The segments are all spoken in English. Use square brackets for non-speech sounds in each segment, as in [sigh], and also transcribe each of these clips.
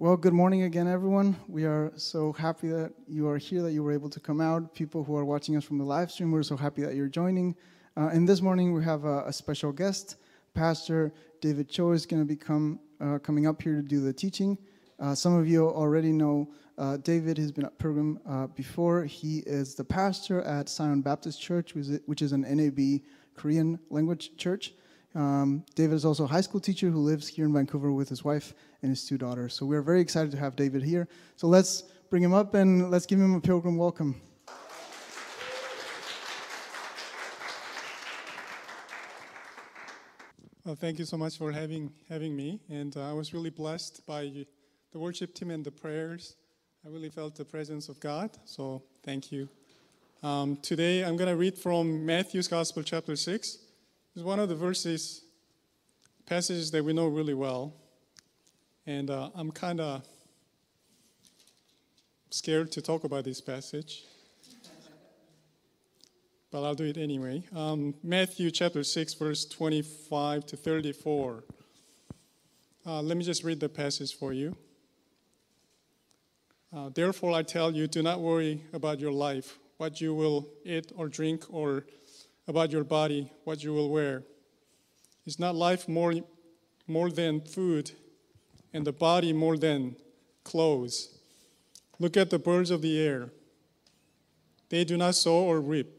Well, good morning again, everyone. We are so happy that you are here, that you were able to come out. People who are watching us from the live stream, we're so happy that you're joining. Uh, and this morning we have a, a special guest. Pastor David Cho is going to be come, uh, coming up here to do the teaching. Uh, some of you already know uh, David has been at Pilgrim uh, before. He is the pastor at Zion Baptist Church, which is an NAB Korean language church. Um, David is also a high school teacher who lives here in Vancouver with his wife and his two daughters. So we're very excited to have David here. So let's bring him up and let's give him a pilgrim welcome. Well, thank you so much for having having me, and uh, I was really blessed by the worship team and the prayers. I really felt the presence of God, so thank you. Um, today, I'm going to read from Matthew's Gospel, chapter six. It's one of the verses, passages that we know really well. And uh, I'm kind of scared to talk about this passage, but I'll do it anyway. Um, Matthew chapter 6, verse 25 to 34. Uh, let me just read the passage for you. Uh, Therefore, I tell you, do not worry about your life, what you will eat or drink, or about your body, what you will wear. Is not life more, more than food, and the body more than clothes? Look at the birds of the air. They do not sow or reap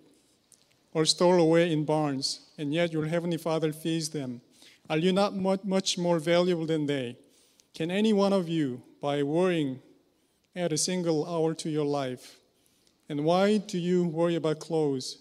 or store away in barns, and yet your heavenly Father feeds them. Are you not much more valuable than they? Can any one of you, by worrying, add a single hour to your life? And why do you worry about clothes?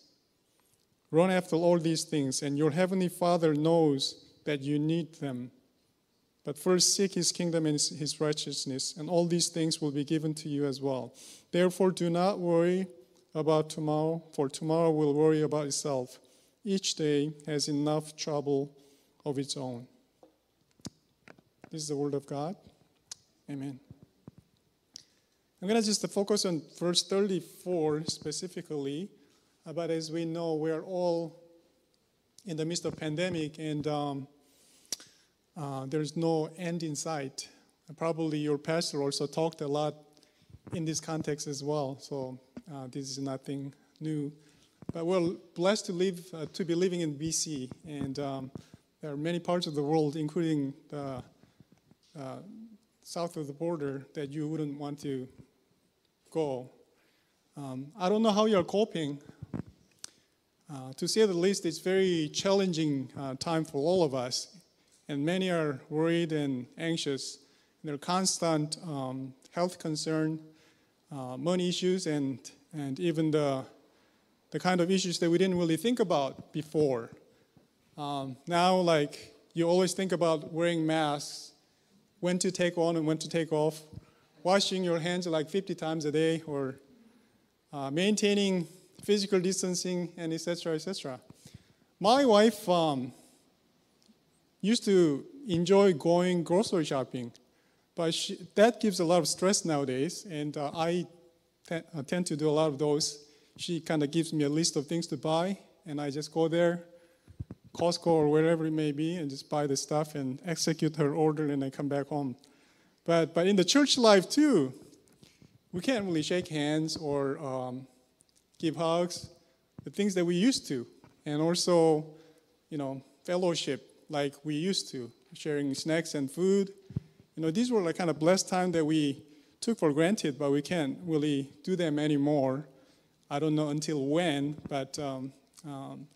Run after all these things, and your heavenly Father knows that you need them. But first seek his kingdom and his righteousness, and all these things will be given to you as well. Therefore, do not worry about tomorrow, for tomorrow will worry about itself. Each day has enough trouble of its own. This is the word of God. Amen. I'm going to just focus on verse 34 specifically but as we know, we are all in the midst of pandemic, and um, uh, there's no end in sight. Probably your pastor also talked a lot in this context as well. So uh, this is nothing new. But we're blessed to live uh, to be living in BC, and um, there are many parts of the world, including the uh, south of the border, that you wouldn't want to go. Um, I don't know how you're coping uh, to say the least, it's very challenging uh, time for all of us, and many are worried and anxious. There are constant um, health concern, uh, money issues, and and even the the kind of issues that we didn't really think about before. Um, now, like you always think about wearing masks, when to take on and when to take off, washing your hands like 50 times a day, or uh, maintaining physical distancing, and etc. etc. My wife um, used to enjoy going grocery shopping, but she, that gives a lot of stress nowadays, and uh, I uh, tend to do a lot of those. She kind of gives me a list of things to buy, and I just go there, Costco or wherever it may be, and just buy the stuff and execute her order, and I come back home. But but in the church life too, we can't really shake hands or um, give hugs, the things that we used to, and also, you know, fellowship like we used to, sharing snacks and food. You know, these were like kind of blessed time that we took for granted, but we can't really do them anymore. I don't know until when, but um, um,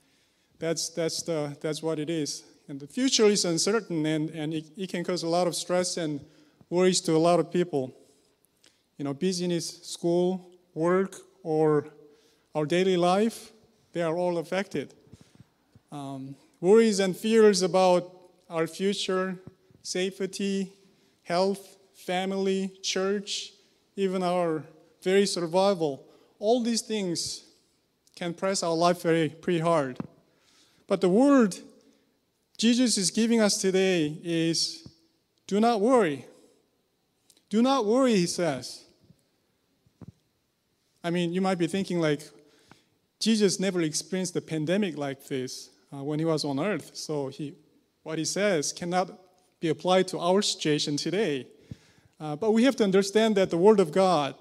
that's that's the that's what it is. And the future is uncertain, and and it, it can cause a lot of stress and worries to a lot of people. You know, business, school, work, or our daily life, they are all affected. Um, worries and fears about our future, safety, health, family, church, even our very survival, all these things can press our life very pretty hard. But the word Jesus is giving us today is do not worry. Do not worry, he says. I mean, you might be thinking like Jesus never experienced a pandemic like this uh, when he was on earth. So he, what he says cannot be applied to our situation today. Uh, but we have to understand that the Word of God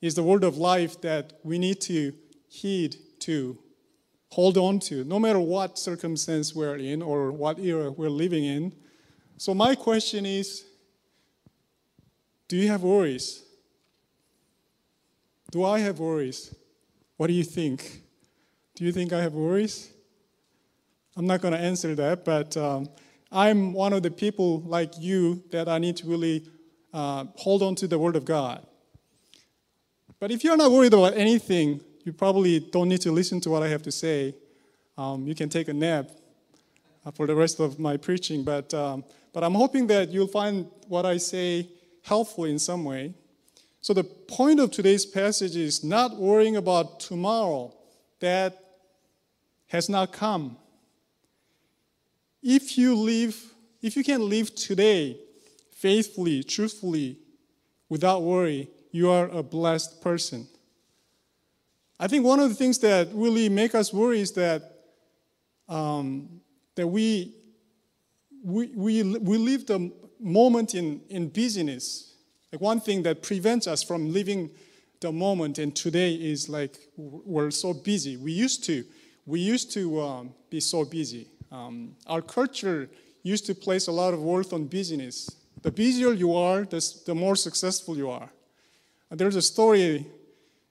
is the Word of life that we need to heed to, hold on to, no matter what circumstance we're in or what era we're living in. So, my question is do you have worries? Do I have worries? What do you think? Do you think I have worries? I'm not going to answer that, but um, I'm one of the people like you that I need to really uh, hold on to the Word of God. But if you're not worried about anything, you probably don't need to listen to what I have to say. Um, you can take a nap uh, for the rest of my preaching, but, um, but I'm hoping that you'll find what I say helpful in some way. So, the point of today's passage is not worrying about tomorrow that has not come. If you live, if you can live today faithfully, truthfully, without worry, you are a blessed person. I think one of the things that really make us worry is that um, that we, we, we, we live the moment in, in busyness. Like one thing that prevents us from living the moment and today is like we're so busy. We used to, we used to um, be so busy. Um, our culture used to place a lot of worth on business. The busier you are, the, the more successful you are. And there's a story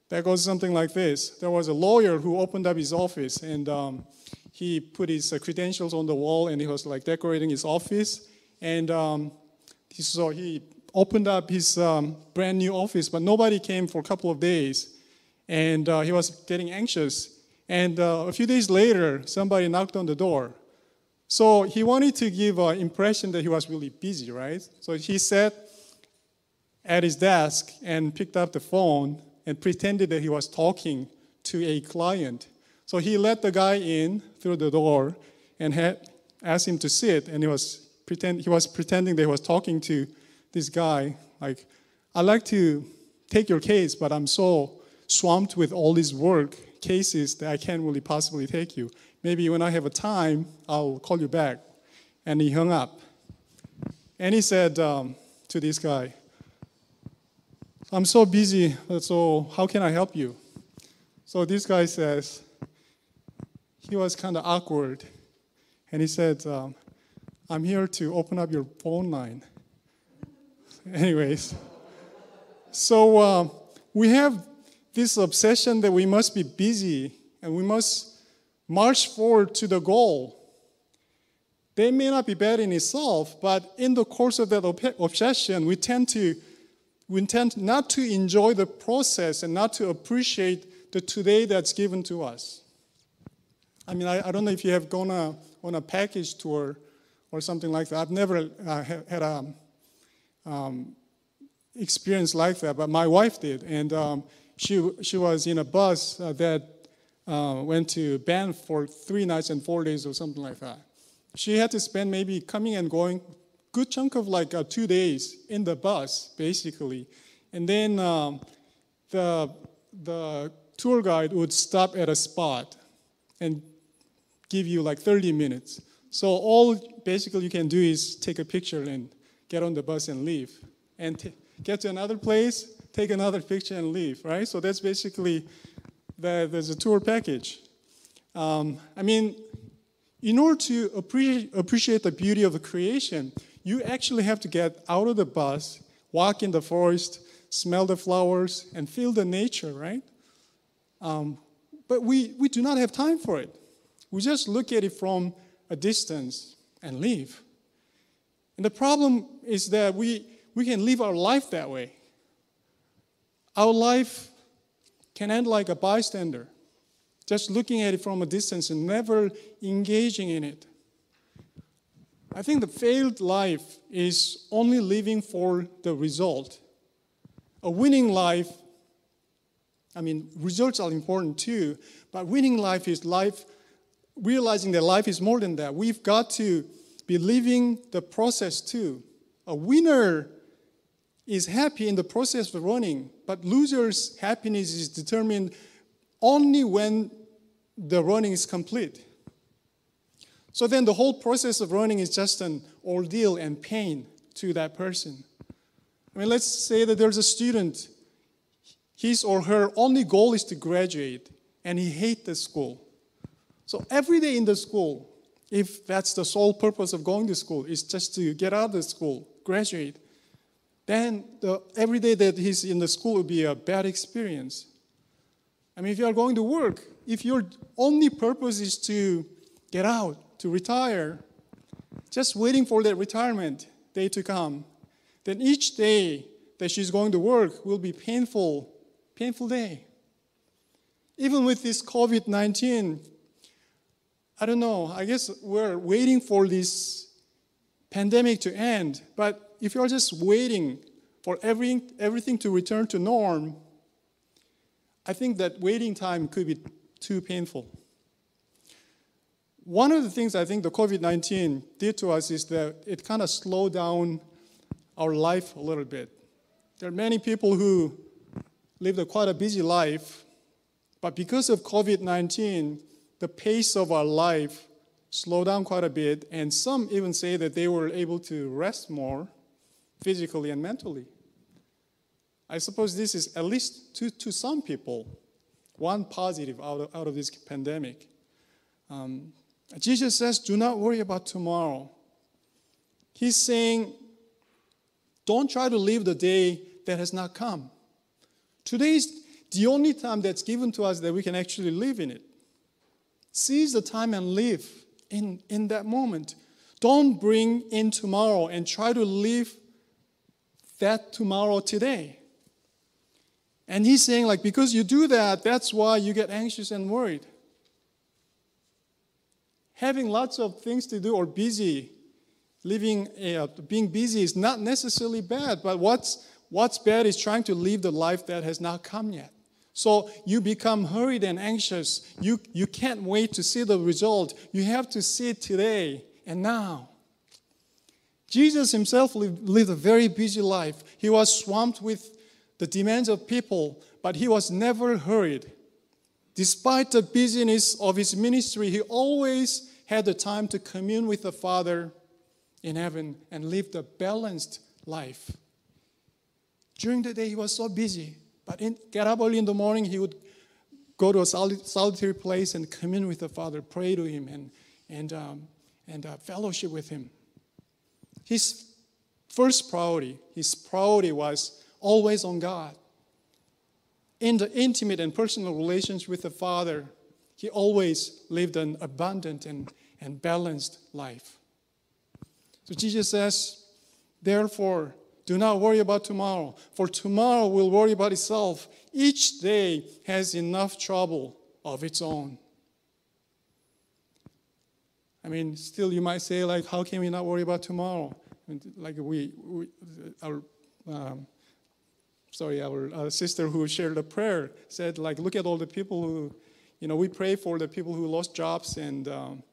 that goes something like this. There was a lawyer who opened up his office and um, he put his uh, credentials on the wall and he was like decorating his office. And um, so he opened up his um, brand new office, but nobody came for a couple of days. And uh, he was getting anxious. And uh, a few days later, somebody knocked on the door. So he wanted to give an impression that he was really busy, right? So he sat at his desk and picked up the phone and pretended that he was talking to a client. So he let the guy in through the door and had asked him to sit, and he was pretend he was pretending that he was talking to this guy. Like, I'd like to take your case, but I'm so swamped with all this work cases that I can't really possibly take you. Maybe when I have a time, I'll call you back. And he hung up. And he said um, to this guy, I'm so busy, so how can I help you? So this guy says, he was kind of awkward. And he said, um, I'm here to open up your phone line. [laughs] Anyways, so uh, we have this obsession that we must be busy and we must march forward to the goal. They may not be bad in itself, but in the course of that obsession, we tend to we tend not to enjoy the process and not to appreciate the today that's given to us. I mean, I, I don't know if you have gone a, on a package tour or something like that. I've never uh, had a um, experience like that, but my wife did, and um, she she was in a bus uh, that uh, went to Banff for three nights and four days or something like that. She had to spend maybe coming and going good chunk of like uh, two days in the bus, basically. And then um, the, the tour guide would stop at a spot and give you like 30 minutes. So all basically you can do is take a picture and get on the bus and leave. And t- get to another place, take another picture and leave, right? So that's basically the, there's a tour package. Um, I mean, in order to appreciate, appreciate the beauty of the creation, you actually have to get out of the bus, walk in the forest, smell the flowers, and feel the nature, right? Um, but we, we do not have time for it. We just look at it from a distance and leave. And the problem is that we, we can live our life that way. Our life can end like a bystander, just looking at it from a distance and never engaging in it. I think the failed life is only living for the result. a winning life, I mean, results are important too, but winning life is life, realizing that life is more than that. We've got to be living the process too. A winner is happy in the process of running, but loser's happiness is determined only when the running is complete. So then the whole process of running is just an ordeal and pain to that person. I mean, let's say that there's a student, his or her only goal is to graduate, and he hates the school. So every day in the school, if that's the sole purpose of going to school, is just to get out of the school, graduate, then the, every day that he's in the school will be a bad experience. I mean, if you are going to work, if your only purpose is to get out, to retire, just waiting for that retirement day to come, then each day that she's going to work will be painful, painful day. Even with this COVID-19, I don't know, I guess we're waiting for this pandemic to end, but if you're just waiting for every, everything to return to norm, I think that waiting time could be too painful. One of the things I think the COVID 19 did to us is that it kind of slowed down our life a little bit. There are many people who lived a quite a busy life, but because of COVID 19, the pace of our life slowed down quite a bit, and some even say that they were able to rest more physically and mentally. I suppose this is, at least to, to some people, one positive out of, out of this pandemic. Um, Jesus says, Do not worry about tomorrow. He's saying, Don't try to live the day that has not come. Today is the only time that's given to us that we can actually live in it. Seize the time and live in, in that moment. Don't bring in tomorrow and try to live that tomorrow today. And he's saying, like, because you do that, that's why you get anxious and worried. Having lots of things to do or busy, living, uh, being busy is not necessarily bad, but what's, what's bad is trying to live the life that has not come yet. So you become hurried and anxious. You, you can't wait to see the result. You have to see it today and now. Jesus himself lived, a very busy life. He was swamped with the demands of people, but he was never hurried. Despite the busyness of his ministry, he always had the time to commune with the Father in heaven and live a balanced life. During the day, he was so busy, but in, get up early in the morning, he would go to a solitary place and commune with the Father, pray to him, and, and, um, and uh, fellowship with him. His first priority, his priority was always on God. In the intimate and personal relations with the Father, he always lived an abundant and, and balanced life. So Jesus says, therefore, do not worry about tomorrow, for tomorrow will worry about itself. Each day has enough trouble of its own. I mean, still, you might say, like, how can we not worry about tomorrow? And like, we, we our, um, sorry, our, our sister who shared a prayer said, like, look at all the people who, you know, we pray for the people who lost jobs and, um,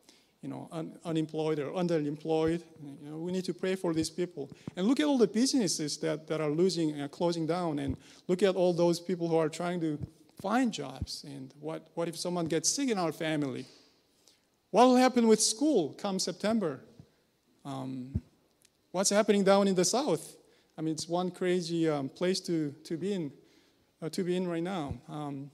you know, un- unemployed or underemployed. You know, we need to pray for these people. And look at all the businesses that, that are losing and closing down. And look at all those people who are trying to find jobs. And what, what if someone gets sick in our family? What will happen with school come September? Um, what's happening down in the south? I mean, it's one crazy um, place to, to be in, uh, to be in right now. Um,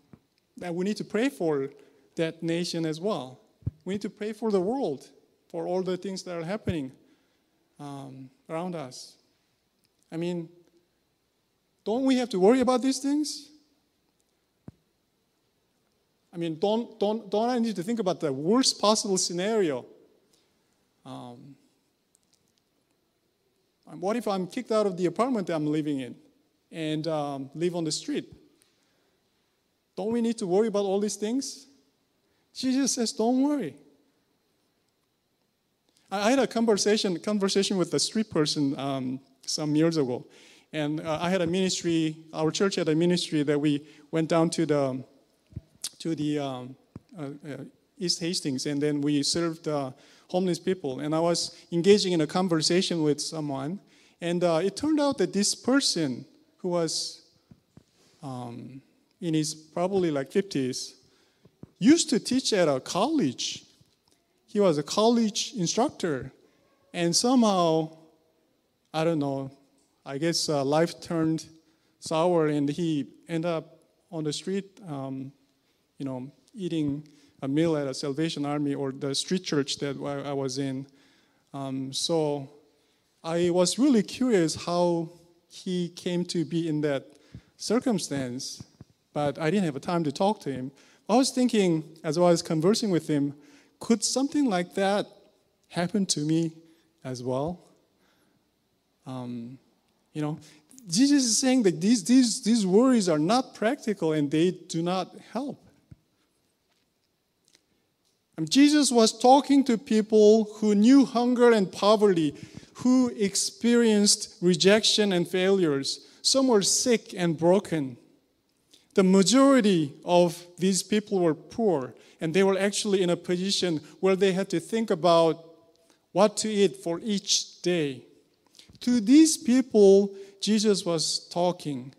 and we need to pray for that nation as well. We need to pray for the world, for all the things that are happening um, around us. I mean, don't we have to worry about these things? I mean, don't, don't, don't I need to think about the worst possible scenario? Um, what if I'm kicked out of the apartment I'm living in and um, live on the street? Don't we need to worry about all these things? Jesus says, don't worry. I had a conversation, conversation with a street person um, some years ago, And uh, I had a ministry, our church had a ministry that we went down to the, to the um, uh, uh, East Hastings and then we served uh, homeless people. And I was engaging in a conversation with someone. And it turned out that this person who was um, in his probably like 50s used to teach at a college. He was a college instructor. And somehow, I don't know, I guess uh, life turned sour and he ended up on the street, um, you know, eating a meal at a Salvation Army or the street church that I was in. Um, so I was really curious how he came to be in that circumstance, but I didn't have a time to talk to him. I was thinking, as I was conversing with him, could something like that happen to me as well? Um, you know, Jesus is saying that these, these, these worries are not practical and they do not help. And Jesus was talking to people who knew hunger and poverty, who experienced rejection and failures. Some were sick and broken. The majority of these people were poor, and they were actually in a position where they had to think about what to eat for each day. To these people, Jesus was talking.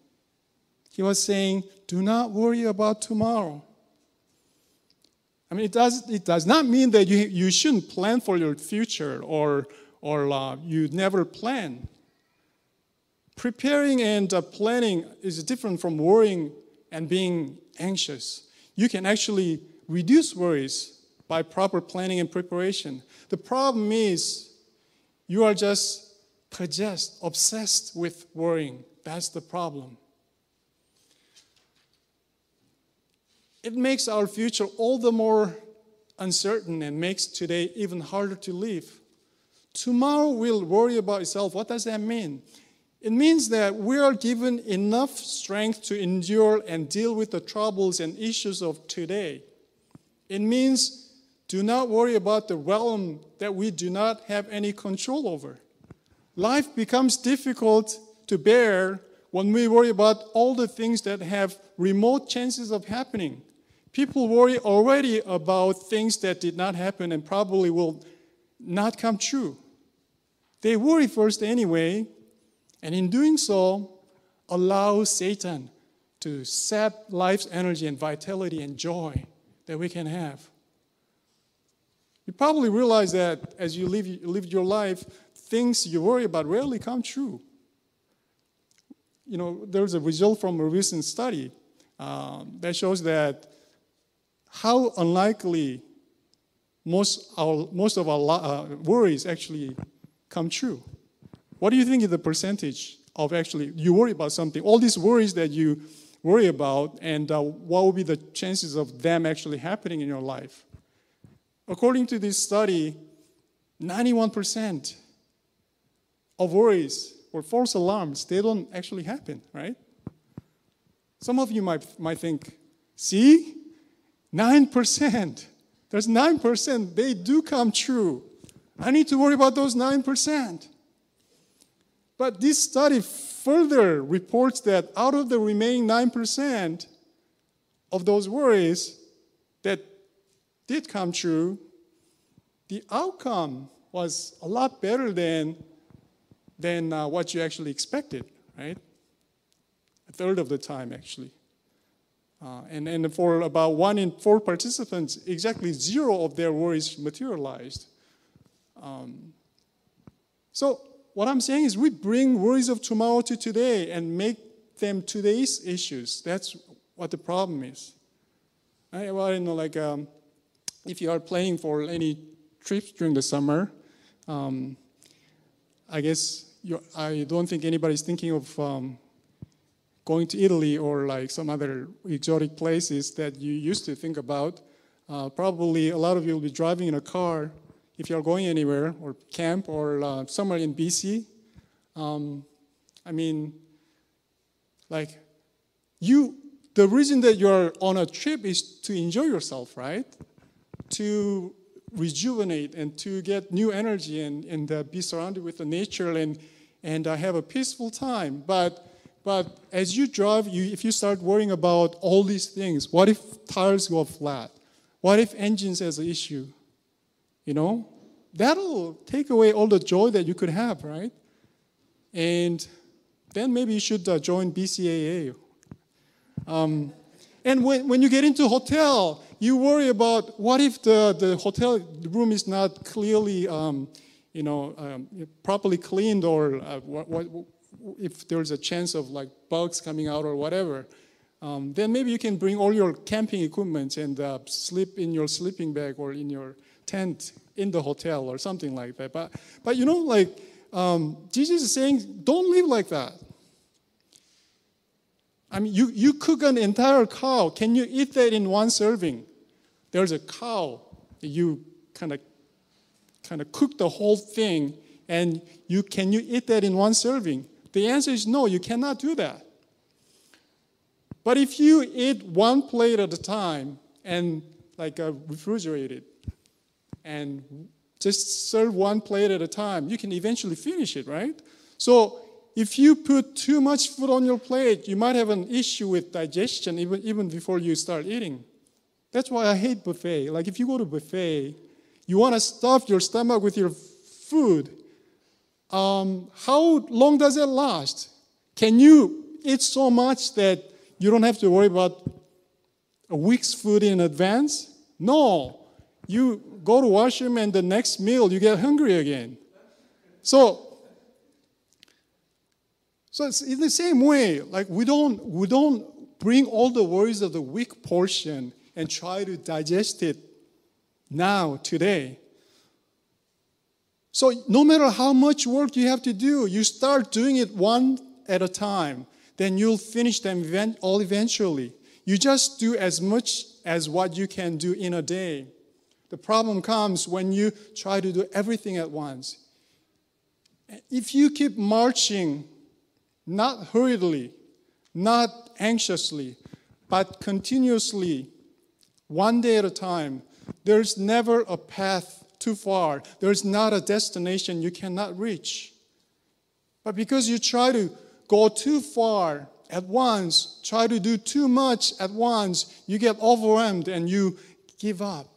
He was saying, Do not worry about tomorrow. I mean, it does, it does not mean that you, you shouldn't plan for your future or, or uh, you never plan. Preparing and uh, planning is different from worrying and being anxious. You can actually reduce worries by proper planning and preparation. The problem is you are just possessed, obsessed with worrying. That's the problem. It makes our future all the more uncertain and makes today even harder to live. Tomorrow we'll worry about itself. What does that mean? It means that we are given enough strength to endure and deal with the troubles and issues of today. It means do not worry about the realm that we do not have any control over. Life becomes difficult to bear when we worry about all the things that have remote chances of happening. People worry already about things that did not happen and probably will not come true. They worry first anyway, and in doing so, allow Satan to sap life's energy and vitality and joy that we can have. You probably realize that as you live, live your life, things you worry about rarely come true. You know, there's a result from a recent study um, that shows that how unlikely most, our, most of our uh, worries actually come true. What do you think is the percentage of actually you worry about something? All these worries that you worry about, and uh, what will be the chances of them actually happening in your life? According to this study, 91% of worries or false alarms, they don't actually happen, right? Some of you might, might think, see, 9%. There's 9%. They do come true. I need to worry about those 9%. But this study further reports that out of the remaining 9% of those worries that did come true, the outcome was a lot better than, than uh, what you actually expected, right? A third of the time, actually. Uh, and, and for about one in four participants, exactly zero of their worries materialized. Um, so, what I'm saying is, we bring worries of tomorrow to today and make them today's issues. That's what the problem is. I, well, you know, like um, if you are planning for any trips during the summer, um, I guess I don't think anybody's thinking of um, going to Italy or like some other exotic places that you used to think about. Uh, probably a lot of you will be driving in a car if you're going anywhere or camp or uh, somewhere in BC. Um, I mean, like, you, the reason that you're on a trip is to enjoy yourself, right? To rejuvenate and to get new energy and, and uh, be surrounded with the nature and, and uh, have a peaceful time. But but as you drive, you, if you start worrying about all these things, what if tires go flat? What if engines has an issue? You know, that'll take away all the joy that you could have, right? And then maybe you should uh, join BCAA. Um, and when, when you get into hotel, you worry about what if the, the hotel room is not clearly, um, you know, um, properly cleaned or uh, what, what, if there's a chance of like bugs coming out or whatever, um, then maybe you can bring all your camping equipment and uh, sleep in your sleeping bag or in your tent in the hotel or something like that. But, but you know, like um, Jesus is saying, don't live like that. I mean, you, you cook an entire cow. Can you eat that in one serving? There's a cow. You kind of kind of cook the whole thing, and you can you eat that in one serving? The answer is no, you cannot do that. But if you eat one plate at a time and like uh, refrigerate it and just serve one plate at a time, you can eventually finish it, right? So if you put too much food on your plate, you might have an issue with digestion even, even before you start eating. That's why I hate buffet. Like if you go to buffet, you want to stuff your stomach with your food, um, how long does it last? Can you eat so much that you don't have to worry about a week's food in advance? No. You go to washroom and the next meal you get hungry again. So, so it's in the same way. Like we don't we don't bring all the worries of the week portion and try to digest it now today. So, no matter how much work you have to do, you start doing it one at a time. Then you'll finish them all eventually. You just do as much as what you can do in a day. The problem comes when you try to do everything at once. If you keep marching, not hurriedly, not anxiously, but continuously, one day at a time, there's never a path too far. There's not a destination you cannot reach. But because you try to go too far at once, try to do too much at once, you get overwhelmed and you give up.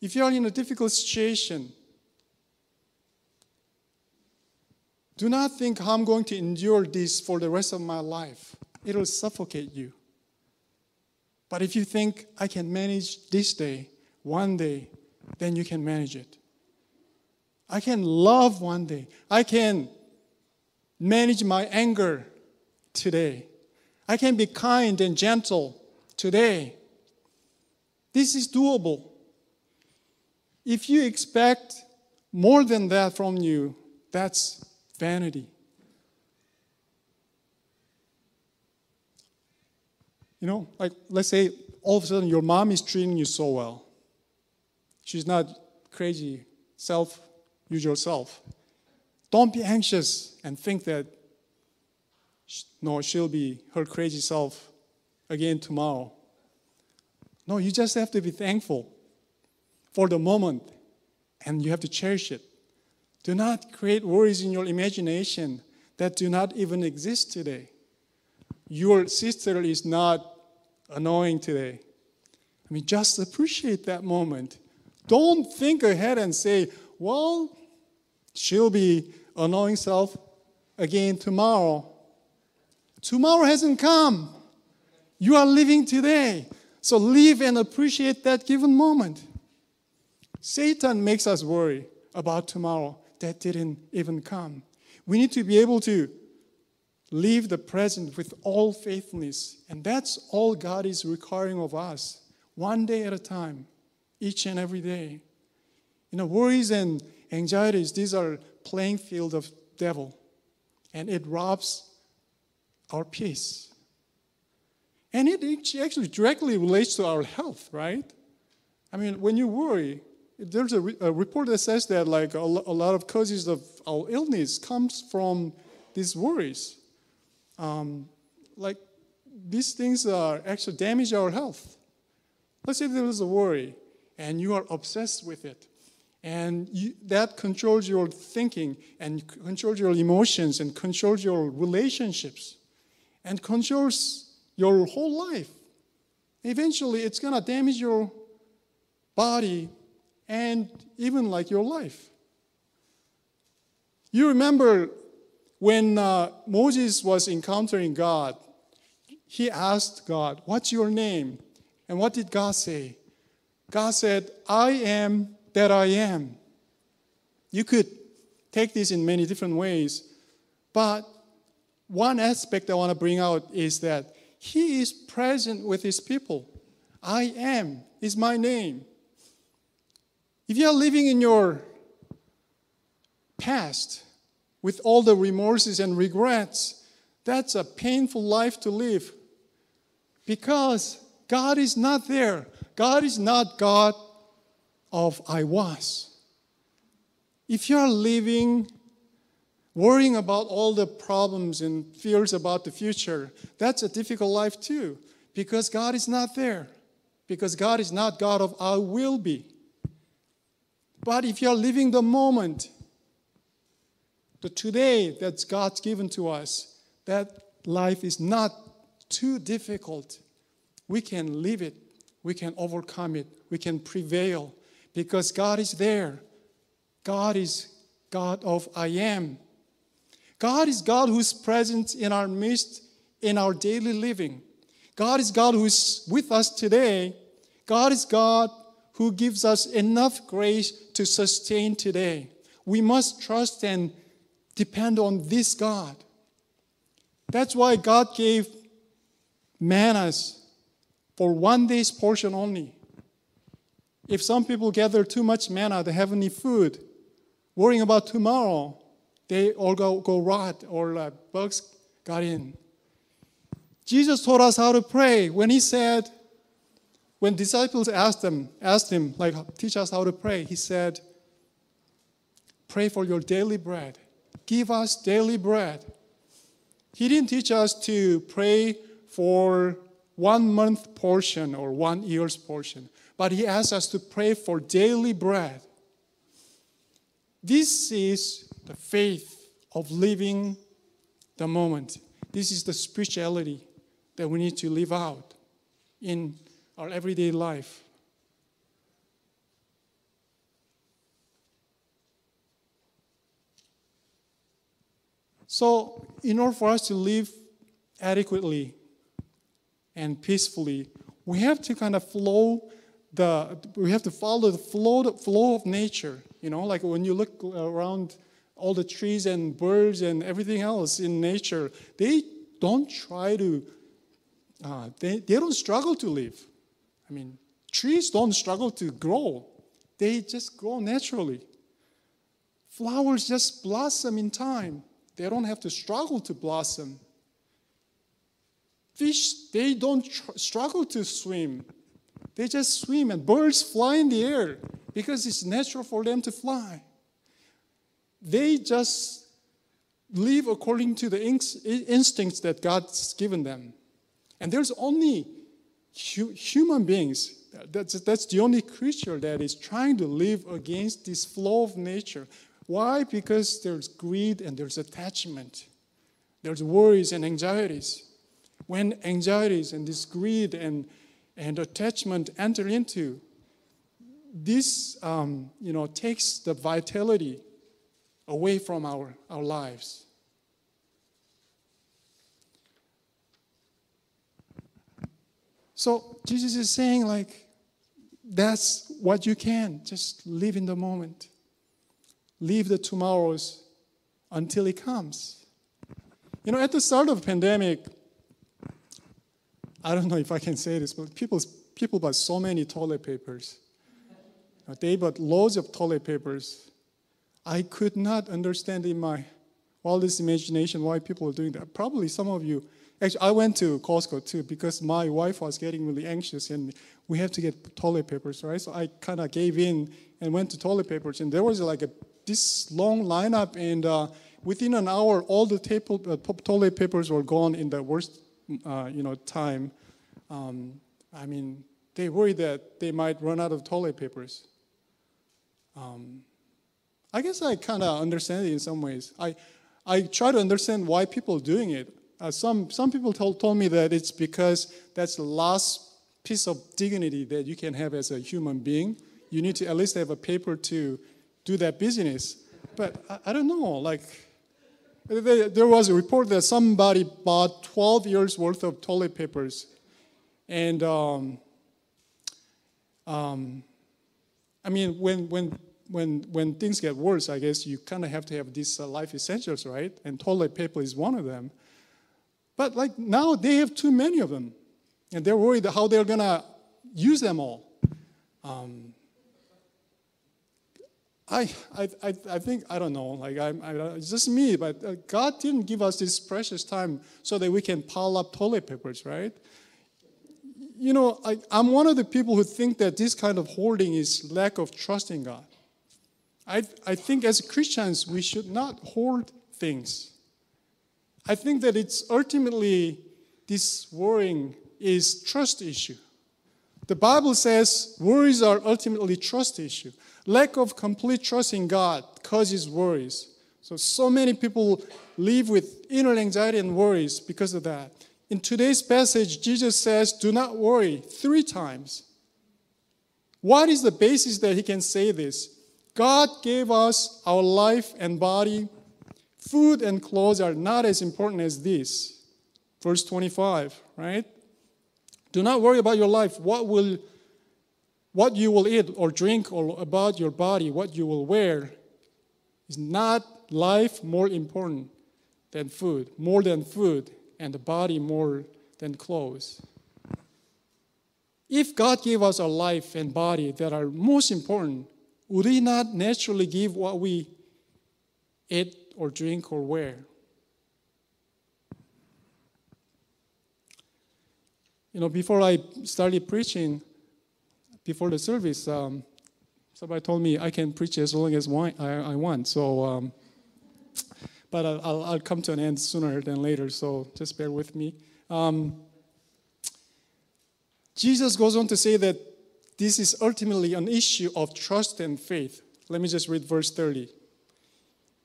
If you are in a difficult situation, do not think I'm going to endure this for the rest of my life. It'll suffocate you. But if you think I can manage this day, one day, then you can manage it. I can love one day. I can manage my anger today. I can be kind and gentle today. This is doable. If you expect more than that from you, that's vanity. You know, like let's say all of a sudden your mom is treating you so well. She's not crazy, self, usual self. Don't be anxious and think that no, she'll be her crazy self again tomorrow. No, you just have to be thankful for the moment and you have to cherish it. Do not create worries in your imagination that do not even exist today. Your sister is not annoying today. I mean, just appreciate that moment don't think ahead and say, well, she'll be annoying self again tomorrow. Tomorrow hasn't come. You are living today. So live and appreciate that given moment. Satan makes us worry about tomorrow that didn't even come. We need to be able to live the present with all faithfulness. And that's all God is requiring of us, one day at a time each and every day. You know, worries and anxieties, these are playing field of devil. And it robs our peace. And it actually directly relates to our health, right? I mean, when you worry, there's a, re- a report that says that like a, a, lot of causes of our illness comes from these worries. Um, like these things are actually damage our health. Let's say there is a worry and you are obsessed with it. And you, that controls your thinking and controls your emotions and controls your relationships and controls your whole life. Eventually, it's going to damage your body and even like your life. You remember when uh, Moses was encountering God, he asked God, What's your name? And what did God say? God said, I am that I am. You could take this in many different ways, but one aspect I want to bring out is that He is present with His people. I am is my name. If you are living in your past with all the remorses and regrets, that's a painful life to live because God is not there. God is not God of I was. If you're living worrying about all the problems and fears about the future, that's a difficult life too, because God is not there. Because God is not God of I will be. But if you're living the moment, the today that God's given to us, that life is not too difficult. We can live it, we can overcome it, we can prevail because God is there. God is God of I am. God is God who's present in our midst in our daily living. God is God who's with us today. God is God who gives us enough grace to sustain today. We must trust and depend on this God. That's why God gave mannas for one day's portion only. If some people gather too much manna, the heavenly food, worrying about tomorrow, they all go, go rot or uh, bugs got in. Jesus taught us how to pray when he said, when disciples asked him, asked him, like, teach us how to pray, he said, pray for your daily bread. Give us daily bread. He didn't teach us to pray for one month portion or one year's portion, but he asks us to pray for daily bread. This is the faith of living the moment. This is the spirituality that we need to live out in our everyday life. So, in order for us to live adequately and peacefully, we have to kind of flow the we have to follow the flow the flow of nature. You know, like when you look around all the trees and birds and everything else in nature, they don't try to uh, they, they don't struggle to live. I mean, trees don't struggle to grow. They just grow naturally. Flowers just blossom in time. They don't have to struggle to blossom. Fish, they don't tr- struggle to swim. They just swim, and birds fly in the air because it's natural for them to fly. They just live according to the instincts that God's given them. And there's only hu- human beings. That's, that's the only creature that is trying to live against this flow of nature. Why? Because there's greed and there's attachment. There's worries and anxieties. When anxieties and this greed and, and attachment enter into, this um, you know, takes the vitality away from our, our lives. So Jesus is saying, like, that's what you can. Just live in the moment leave the tomorrows until it comes. You know, at the start of the pandemic, I don't know if I can say this, but people, people bought so many toilet papers. They bought loads of toilet papers. I could not understand in my wildest imagination why people are doing that. Probably some of you, actually, I went to Costco too because my wife was getting really anxious and we have to get toilet papers, right? So I kind of gave in and went to toilet papers, and there was like a this long lineup, and uh, within an hour, all the table, uh, toilet papers were gone in the worst, uh, you know, time. Um, I mean, they worry that they might run out of toilet papers. um, I guess I kind of understand it in some ways. I, I try to understand why people are doing it. Uh, some, some people told, told me that it's because that's the last piece of dignity that you can have as a human being. You need to at least have a paper to do that business. But I, I don't know, like, there was a report that somebody bought 12 years worth of toilet papers. And um, um, I mean, when, when, when, when things get worse, I guess you kind of have to have these uh, life essentials, right? And toilet paper is one of them. But like now they have too many of them. And they're worried how they're going to use them all. Um, I, I, I think, I don't know, like, I, I, it's just me, but uh, God didn't give us this precious time so that we can pile up toilet papers, right? You know, I, I'm one of the people who think that this kind of hoarding is lack of trust in God. I, I think as Christians, we should not hoard things. I think that it's ultimately this worrying is trust issue. The Bible says worries are ultimately trust issue. Lack of complete trust in God causes worries. So so many people live with inner anxiety and worries because of that. In today's passage, Jesus says, "Do not worry" three times. What is the basis that he can say this? God gave us our life and body. Food and clothes are not as important as this. Verse 25, right? Do not worry about your life, what will what you will eat or drink or about your body, what you will wear. Is not life more important than food, more than food, and the body more than clothes? If God gave us a life and body that are most important, would He not naturally give what we eat or drink or wear? You know, before I started preaching, before the service, um, somebody told me I can preach as long as I, I want. So, um, but I'll, I'll, come to an end sooner than later. So just bear with me. Um, Jesus goes on to say that this is ultimately an issue of trust and faith. Let me just read verse 30.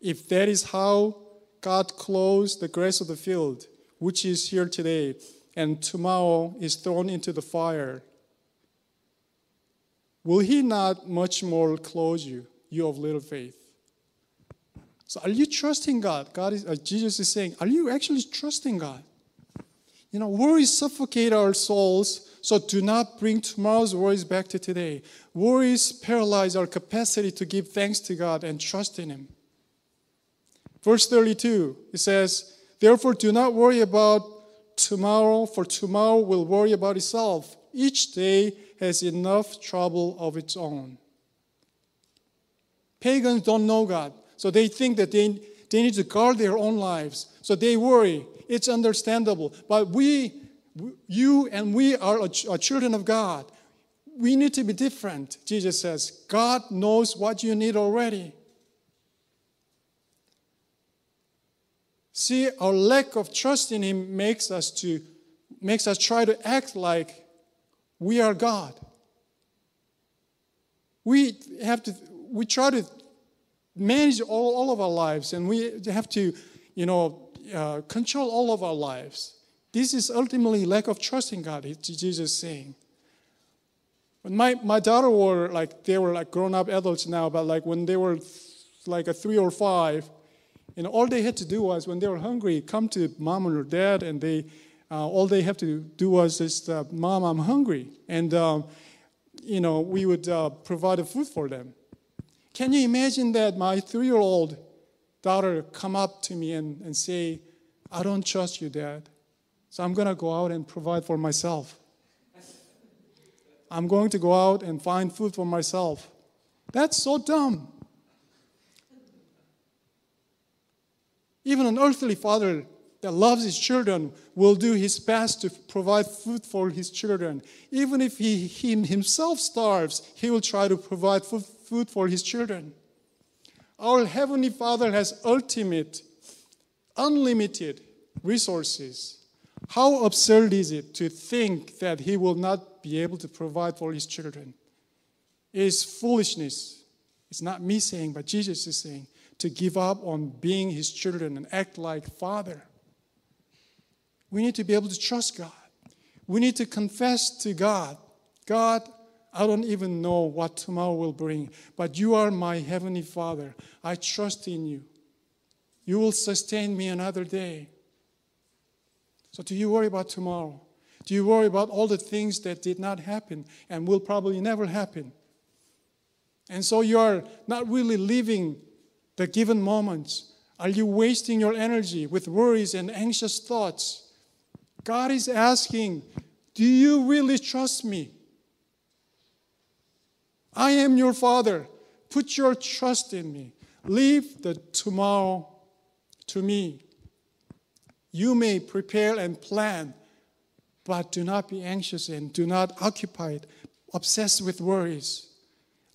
If that is how God clothes the grass of the field, which is here today, and tomorrow is thrown into the fire, will he not much more clothe you, you of little faith? So are you trusting God? God is, uh, Jesus is saying, are you actually trusting God? You know, worries suffocate our souls, so do not bring tomorrow's worries back to today. Worries paralyze our capacity to give thanks to God and trust in Him. Verse 32, it says, Therefore, do not worry about tomorrow, for tomorrow will worry about itself. Each day has enough trouble of its own. Pagans don't know God, so they think that they, they need to guard their own lives. So they worry. It's understandable. But we, you and we are a, children of God. We need to be different, Jesus says. God knows what you need already. See, our lack of trust in Him makes us to makes us try to act like we are God. We have to we try to manage all, all of our lives and we have to, you know, uh, control all of our lives. This is ultimately lack of trust in God, Jesus is saying. When my, my daughter were like, they were like grown up adults now, but like when they were like a three or five, and all they had to do was, when they were hungry, come to mom or dad, and they, uh, all they have to do was just, uh, Mom, I'm hungry. And, um, you know, we would uh, provide food for them. Can you imagine that my three year old daughter come up to me and, and say, I don't trust you, Dad. So I'm going to go out and provide for myself. I'm going to go out and find food for myself. That's so dumb. Even an earthly father that loves his children will do his best to provide food for his children. Even if he, he himself starves, he will try to provide food for his children. Our Heavenly Father has ultimate, unlimited resources. How absurd is it to think that he will not be able to provide for his children? It is foolishness. It's not me saying, but Jesus is saying to give up on being his children and act like father. We need to be able to trust God. We need to confess to God God, I don't even know what tomorrow will bring, but you are my heavenly Father. I trust in you. You will sustain me another day. So, do you worry about tomorrow? Do you worry about all the things that did not happen and will probably never happen? And so you are not really living the given moments. Are you wasting your energy with worries and anxious thoughts? God is asking, Do you really trust me? I am your father. Put your trust in me. Leave the tomorrow to me. You may prepare and plan, but do not be anxious and do not occupied, obsessed with worries.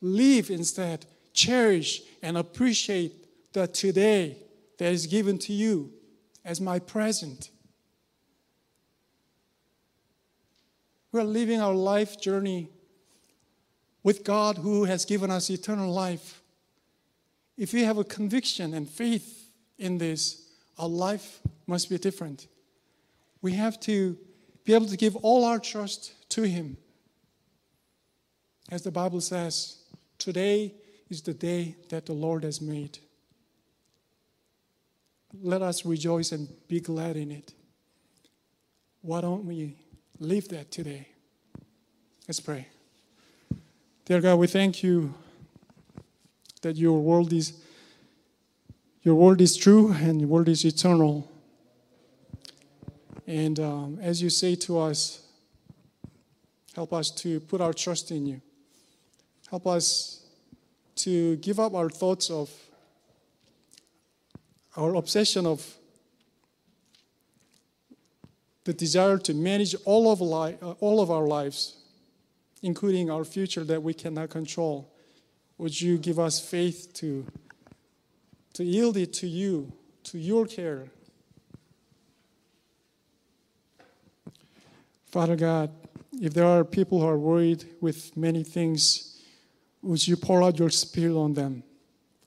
Live instead, cherish and appreciate the today that is given to you as my present. We're living our life journey with God who has given us eternal life. If we have a conviction and faith in this, our life must be different. We have to be able to give all our trust to Him. As the Bible says, today is the day that the Lord has made. Let us rejoice and be glad in it. Why don't we live that today? Let's pray. Dear God, we thank you that your world is your word is true and your word is eternal. And um, as you say to us, help us to put our trust in you. Help us to give up our thoughts of our obsession of the desire to manage all of, li- uh, all of our lives including our future that we cannot control. Would you give us faith to, to yield it to you, to your care? Father God, if there are people who are worried with many things, would you pour out your spirit on them,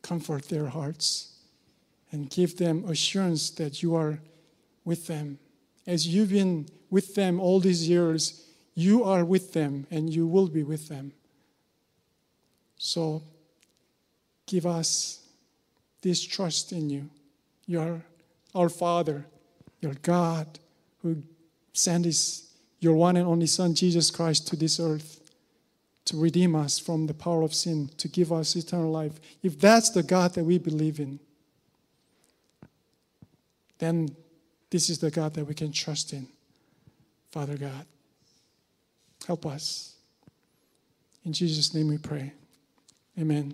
comfort their hearts, and give them assurance that you are with them? As you've been with them all these years, you are with them and you will be with them. So give us this trust in you. You're our Father, your God, who sent his, your one and only Son, Jesus Christ, to this earth to redeem us from the power of sin, to give us eternal life. If that's the God that we believe in, then this is the God that we can trust in, Father God. Help us. In Jesus' name we pray. Amen.